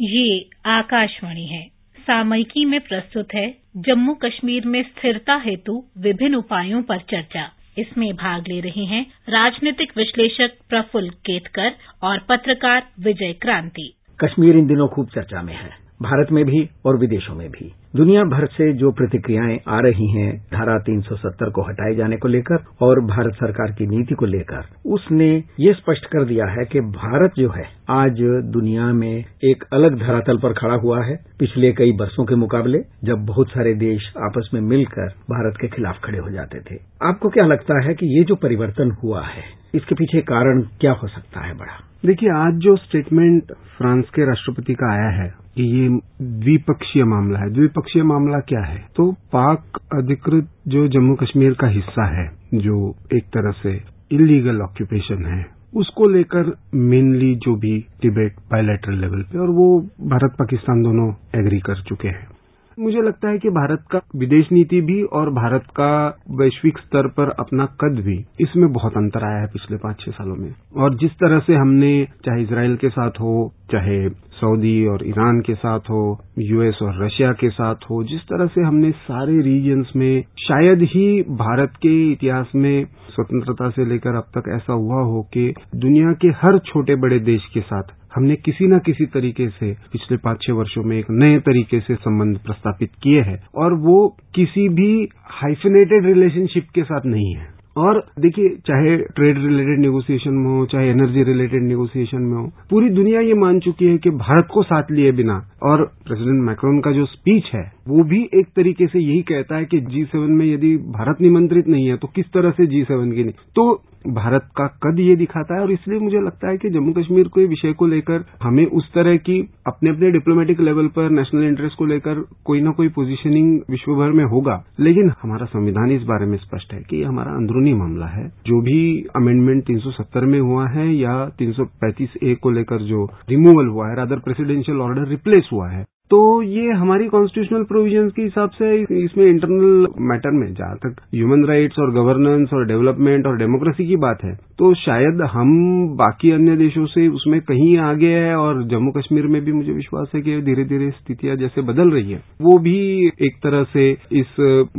ये आकाशवाणी है। सामयिकी में प्रस्तुत है जम्मू कश्मीर में स्थिरता हेतु विभिन्न उपायों पर चर्चा। इसमें भाग ले रहे हैं राजनीतिक विश्लेषक प्रफुल्ल केतकर और पत्रकार विजय क्रांति। कश्मीर इन दिनों खूब चर्चा में है। भारत में भी और विदेशों में भी। दुनिया भर से जो प्रतिक्रियाएँ आ रही हैं, धारा 370 को हटाए जाने को लेकर और भारत सरकार की नीति को लेकर, उसने ये स्पष्ट कर दिया है कि भारत जो है, आज दुनिया में एक अलग धरातल पर खड़ा हुआ है। पिछले कई वर्षों के मुकाबले, जब बहुत सारे देश आपस में मिलकर भारत के खिलाफ खड़े हो जाते थे। आपको क्या लगता है कि ये जो परिवर्तन हुआ है, इसके पीछे कारण क्या हो सकता है बड़ा? देखिए, आज जो स्टेटमेंट फ्रांस के राष्ट्रपति का आया है ये द्विपक्षीय मामला है। द्विपक्षीय मामला क्या है? तो पाक अधिकृत जो जम्मू कश्मीर का हिस्सा है, जो एक तरह से इलीगल ऑक्यूपेशन है, उसको लेकर मेनली जो भी डिबेट बायलैटरल लेवल पे, और वो भारत पाकिस्तान दोनों एग्री कर चुके हैं। मुझे लगता है कि भारत का विदेश नीति भी और भारत का वैश्विक स्तर पर अपना कद भी इसमें बहुत अंतर आया है पिछले पाँच छह सालों में। और जिस तरह से हमने चाहे इसराइल के साथ हो, चाहे सऊदी और ईरान के साथ हो, यूएस और रशिया के साथ हो, जिस तरह से हमने सारे रीजन्स में शायद ही भारत के इतिहास में स्वतंत्रता से लेकर अब तक ऐसा हुआ हो कि दुनिया के हर छोटे बड़े देश के साथ हमने किसी न किसी तरीके से पिछले पाँच छह वर्षों में एक नए तरीके से संबंध प्रस्तापित किए हैं और वो किसी भी हाइफिनेटेड रिलेशनशिप के साथ नहीं है। और देखिए, चाहे ट्रेड रिलेटेड नेगोशिएशन में हो, चाहे एनर्जी रिलेटेड नेगोशिएशन में हो, पूरी दुनिया ये मान चुकी है कि भारत को साथ लिए बिना, और प्रेसिडेंट मैक्रोन का जो स्पीच है, वो भी एक तरीके से यही कहता है कि जी सेवन में यदि भारत निमंत्रित नहीं है तो किस तरह से जी सेवन की नहीं? तो भारत का कद ये दिखाता है, और इसलिए मुझे लगता है कि जम्मू कश्मीर के विषय को लेकर हमें उस तरह की अपने अपने डिप्लोमेटिक लेवल पर नेशनल इंटरेस्ट को लेकर कोई ना कोई पोजीशनिंग विश्वभर में होगा। लेकिन हमारा संविधान इस बारे में स्पष्ट है कि हमारा अंदरूनी मामला है। जो भी अमेंडमेंट 370 में हुआ है या 335 ए को लेकर जो रिमूवल हुआ है अदर प्रेसिडेंशियल ऑर्डर रिप्लेस हुआ है तो ये हमारी कॉन्स्टिट्यूशनल प्रोविजंस के हिसाब से इसमें इंटरनल मैटर में जहाँ तक ह्यूमन राइट्स और गवर्नेंस और डेवलपमेंट और डेमोक्रेसी की बात है तो शायद हम बाकी अन्य देशों से उसमें कहीं आगे है और जम्मू कश्मीर में भी मुझे विश्वास है कि धीरे धीरे स्थितियाँ जैसे बदल रही है। वो भी एक तरह से इस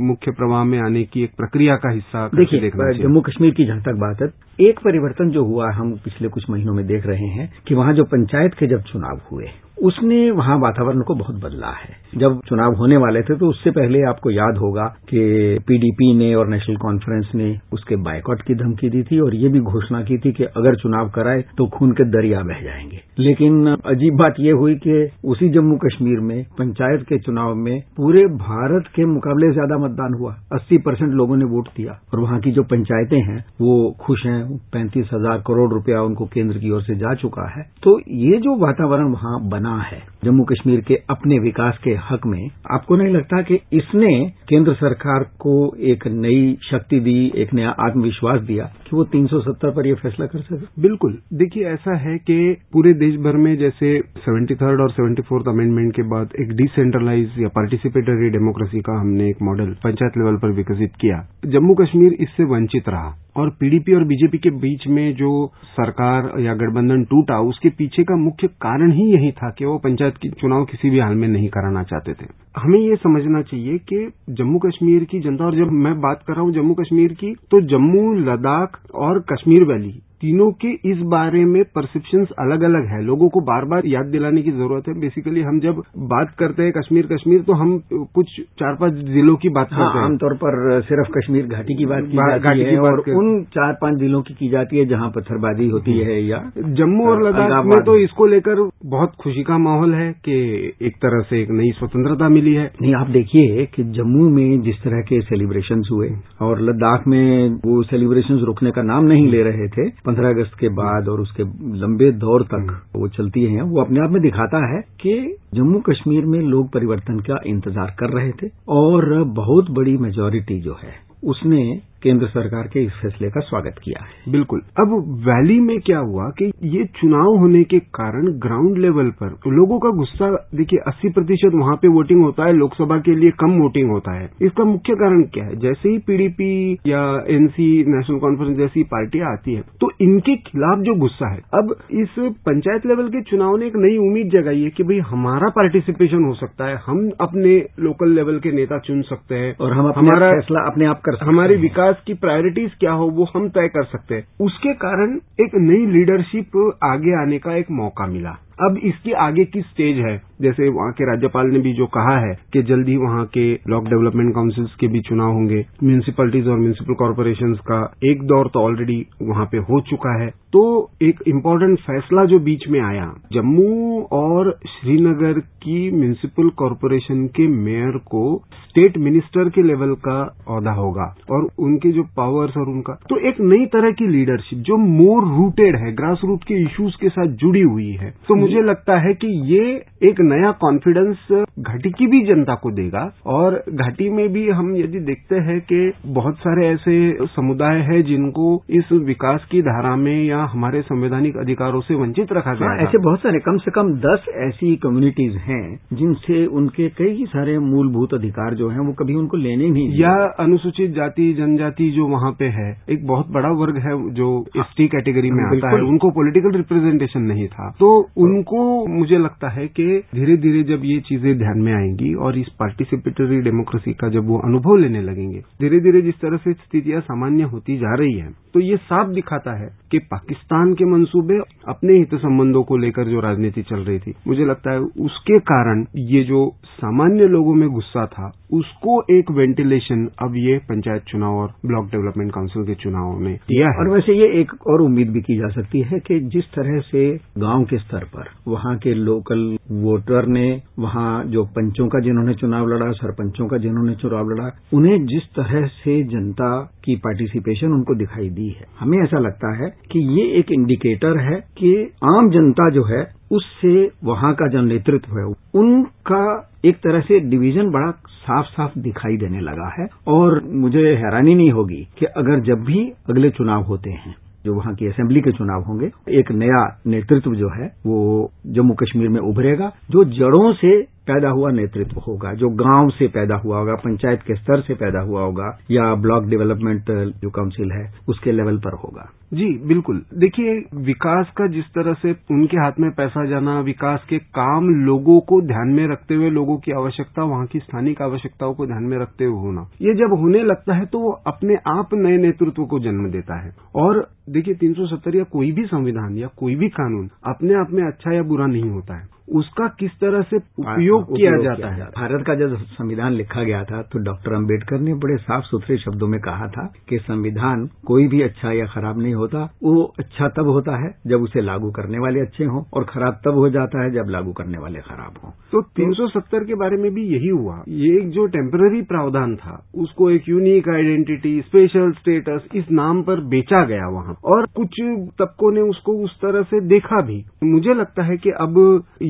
मुख्य प्रवाह में आने की एक प्रक्रिया का हिस्सा देखिए जम्मू कश्मीर की जहाँ तक बात है एक परिवर्तन जो हुआ हम पिछले कुछ महीनों में देख रहे हैं कि वहाँ जो पंचायत के जब चुनाव हुए, उसने वहाँ वातावरण को बहुत बदला है। जब चुनाव होने वाले थे तो उससे पहले आपको याद होगा कि पीडीपी ने और नेशनल कॉन्फ्रेंस ने उसके बायकॉट की धमकी दी थी और ये भी घोषणा की थी कि अगर चुनाव कराए तो खून के दरिया बह जाएँगे। लेकिन अजीब बात यह हुई कि उसी जम्मू कश्मीर में, पंचायत के चुनाव में पूरे भारत के मुकाबले ज़्यादा मतदान हुआ। अस्सी परसेंट लोगों ने वोट दिया और वहाँ की जो पंचायतें हैं, वो खुश हैं पैंतीस हज़ार करोड़ रुपया उनको केंद्र की ओर से जा चुका है। तो ये जो वातावरण वहाँ बना है, जम्मू कश्मीर के अपने विकास के हक में, आपको नहीं लगता कि इसने केंद्र सरकार को एक नई शक्ति दी, एक नया आत्मविश्वास दिया कि वो 370 पर यह फैसला कर सके? बिल्कुल। देखिए, ऐसा है कि पूरे देश भर में जैसे सेवेंटी थर्ड और सेवेंटी फोर्थ अमेंडमेंट के बाद एक डिसेंट्रलाइज या पार्टिसिपेटरी डेमोक्रेसी का हमने एक मॉडल पंचायत लेवल पर विकसित किया। जम्मू कश्मीर इससे वंचित रहा। और पीडीपी और बीजेपी के बीच में जो सरकार या गठबंधन टूटा, उसके पीछे का मुख्य कारण ही यही था कि वो पंचायत की चुनाव किसी भी हाल में नहीं कराना चाहते थे। हमें ये समझना चाहिए कि जम्मू कश्मीर की जनता, और जब मैं बात कर रहा हूँ जम्मू कश्मीर की तो जम्मू, लद्दाख और कश्मीर वैली तीनों के इस बारे में परसेप्शंस अलग अलग है। लोगों को बार बार याद दिलाने की ज़रूरत है। बेसिकली हम जब बात करते हैं कश्मीर कश्मीर तो हम कुछ चार पाँच जिलों की बात हाँ, करते हैं। आमतौर पर सिर्फ़ कश्मीर घाटी की बात की जाती घाटी है की और कर- उन चार पाँच जिलों की की जाती है जहाँ पत्थरबाजी होती है या जम्मू और लद्दाख में तो इसको लेकर बहुत खुशी का माहौल है कि एक तरह से एक नई स्वतंत्रता मिली है। नहीं आप देखिए कि जम्मू में जिस तरह के सेलिब्रेशन हुए और लद्दाख में वो सेलिब्रेशन रुकने का नाम नहीं ले रहे थे पंद्रह अगस्त के बाद और उसके लंबे दौर तक वो चलती हैं वो अपने आप में दिखाता है कि जम्मू कश्मीर में लोग परिवर्तन का इंतज़ार कर रहे थे और बहुत बड़ी मेजोरिटी जो है उसने केंद्र सरकार के इस फैसले का स्वागत किया है। बिल्कुल। अब वैली में क्या हुआ कि ये चुनाव होने के कारण ग्राउंड लेवल पर लोगों का गुस्सा देखिए अस्सी प्रतिशत वहाँ पे वोटिंग होता है लोकसभा के लिए कम वोटिंग होता है। इसका मुख्य कारण क्या है? जैसे ही पीडीपी या एनसी नेशनल कॉन्फ्रेंस जैसी पार्टियाँ आती है तो इनके खिलाफ जो गुस्सा है अब इस पंचायत लेवल के चुनाव ने एक नई उम्मीद जगाई है कि भाई हमारा पार्टिसिपेशन हो सकता है हम अपने लोकल लेवल के नेता चुन सकते हैं और हम हमारा फैसला अपने आप कर सकते हमारे विकास की प्रायोरिटीज क्या हो, वो हम तय कर सकते हैं। उसके कारण एक नई लीडरशिप आगे आने का एक मौका मिला। अब इसकी आगे की स्टेज है। जैसे वहाँ के राज्यपाल ने भी जो कहा है कि जल्द ही वहाँ के ब्लॉक डेवलपमेंट काउंसिल्स के भी चुनाव होंगे। म्यूनिसिपैलिटीज और म्यूनिसिपल कॉरपोरेशन का एक दौर तो ऑलरेडी वहाँ पे हो चुका है। तो एक इम्पोर्टेंट फैसला जो बीच में आया जम्मू और श्रीनगर की म्यूनिसिपल कॉरपोरेशन के मेयर को स्टेट मिनिस्टर के लेवल का औहदा होगा और उनके जो पावर्स और उनका तो एक नई तरह की लीडरशिप जो मोर रूटेड है ग्रास रूट के इश्यूज़ के साथ जुड़ी हुई है। तो मुझे लगता है कि ये एक नया कॉन्फिडेंस घाटी की भी जनता को देगा और घाटी में भी हम यदि देखते हैं कि बहुत सारे ऐसे समुदाय है जिनको इस विकास की धारा में या हमारे संवैधानिक अधिकारों से वंचित रखा गया हाँ, ऐसे बहुत सारे कम से कम दस ऐसी कम्युनिटीज हैं जिनसे उनके कई सारे मूलभूत अधिकार जो हैं वो कभी उनको लेने नहीं या अनुसूचित जाति जनजाति जो वहाँ पे है एक बहुत बड़ा वर्ग है जो एस टी कैटेगरी में आता है। उनको पॉलिटिकल रिप्रेजेंटेशन नहीं था। तो उनको मुझे लगता है कि धीरे धीरे जब ये चीज़ें ध्यान में आएँगी और इस पार्टिसिपेटरी डेमोक्रेसी का जब वो अनुभव लेने लगेंगे धीरे धीरे जिस तरह से स्थितियाँ सामान्य होती जा रही है तो ये साफ़ दिखाता है कि पाकिस्तान के मंसूबे अपने हित संबंधों को लेकर जो राजनीति चल रही थी, मुझे लगता है उसके कारण ये जो सामान्य लोगों में गुस्सा था, उसको एक वेंटिलेशन अब ये पंचायत चुनाव और ब्लॉक डेवलपमेंट काउंसिल के चुनाव ने दिया है। और वैसे ये एक और उम्मीद भी की जा सकती है कि जिस तरह से गाँव के स्तर पर वहाँ के लोकल वोटर ने, वहाँ जो पंचों का जिन्होंने चुनाव लड़ा, सरपंचों का जिन्होंने चुनाव लड़ा, उन्हें जिस तरह से जनता की पार्टिसिपेशन उनको दिखाई दी है। हमें ऐसा लगता है कि ये एक इंडिकेटर है कि आम जनता जो है, उससे वहाँ का जो नेतृत्व है, उनका एक तरह से डिवीज़न बड़ा साफ़ साफ़ दिखाई देने लगा है। और मुझे हैरानी नहीं होगी कि अगर जब भी अगले चुनाव होते हैं, जो वहाँ की असेंबली के चुनाव होंगे, एक नया नेतृत्व जो है, वो जम्मू कश्मीर में उभरेगा, जो जड़ों से पैदा हुआ नेतृत्व होगा, जो गाँव से पैदा हुआ होगा, पंचायत के स्तर से पैदा हुआ होगा, या ब्लॉक डेवलपमेंट जो काउंसिल है, उसके लेवल पर होगा। जी, बिल्कुल। देखिए, विकास का जिस तरह से उनके हाथ में पैसा जाना, विकास के काम लोगों को ध्यान में रखते हुए, लोगों की आवश्यकता, वहाँ की स्थानिक आवश्यकताओं को ध्यान में रखते हुए होना, ये जब होने लगता है तो वो अपने आप नए नेतृत्व को जन्म देता है। और देखिए 370 या कोई भी संविधान या कोई भी कानून अपने आप में अच्छा या बुरा नहीं होता है। उसका किस तरह से उपयोग किया जाता है? भारत का जब संविधान लिखा गया था तो डॉक्टर अंबेडकर ने बड़े साफ़ सुथरे शब्दों में कहा था कि संविधान कोई भी अच्छा या खराब नहीं होता। वो अच्छा तब होता है जब उसे लागू करने वाले अच्छे हों और खराब तब हो जाता है जब लागू करने वाले खराब हों। तो 370 के बारे में भी यही हुआ। ये एक जो टेम्पररी प्रावधान था उसको एक यूनिक आइडेंटिटी स्पेशल स्टेटस इस नाम पर बेचा गया वहाँ। और कुछ तबकों ने उसको उस तरह से देखा भी। मुझे लगता है कि अब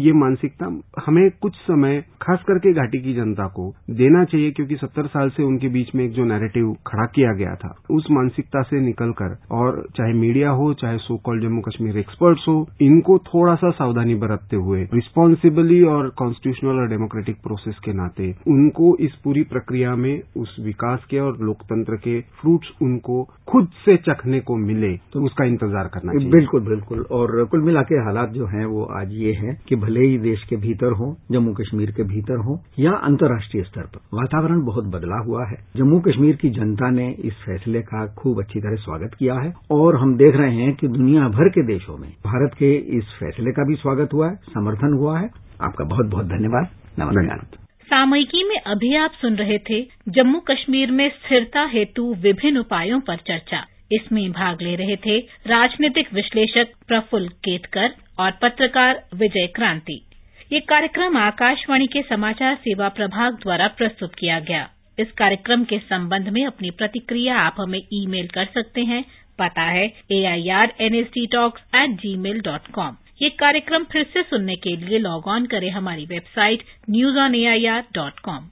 ये मानसिकता हमें कुछ समय, खास करके घाटी की जनता को, देना चाहिए क्योंकि सत्तर साल से उनके बीच में एक जो नैरेटिव खड़ा किया गया था, उस मानसिकता से निकलकर, और चाहे मीडिया हो, चाहे so call Jammu Kashmir experts हो, इनको थोड़ा सा सावधानी बरतते हुए रिस्पॉन्सिबली और कॉन्स्टिट्यूशनल और डेमोक्रेटिक प्रोसेस के नाते, उनको इस पूरी प्रक्रिया में, उस विकास के और लोकतंत्र के फ्रूट्स उनको खुद से चखने को मिले तो उसका इंतज़ार करना चाहिए। बिल्कुल बिल्कुल। और कुल मिला के हालात जो हैं, वो आज ये है कि भले ही देश के भीतर हो, जम्मू कश्मीर के भीतर हो, या अंतर्राष्ट्रीय स्तर पर। वातावरण बहुत बदला हुआ है। जम्मू कश्मीर की जनता ने इस फैसले का खूब अच्छी तरह स्वागत किया है और हम देख रहे हैं कि दुनिया भर के देशों में भारत के इस फैसले का भी स्वागत हुआ है, समर्थन हुआ है। आपका बहुत बहुत धन्यवाद। नमस्कार। सामयिकी में अभी आप सुन रहे थे जम्मू कश्मीर में स्थिरता हेतु विभिन्न उपायों पर चर्चा। इसमें भाग ले रहे थे राजनीतिक विश्लेषक प्रफुल्ल केतकर और पत्रकार विजय क्रांति। ये कार्यक्रम आकाशवाणी के समाचार सेवा प्रभाग द्वारा प्रस्तुत किया गया। इस कार्यक्रम के संबंध में अपनी प्रतिक्रिया आप हमें ईमेल कर सकते हैं। पता है A I R N S T talks at Gmail dot com ये कार्यक्रम फिर से सुनने के लिए लॉग ऑन करें हमारी website news on A I R dot com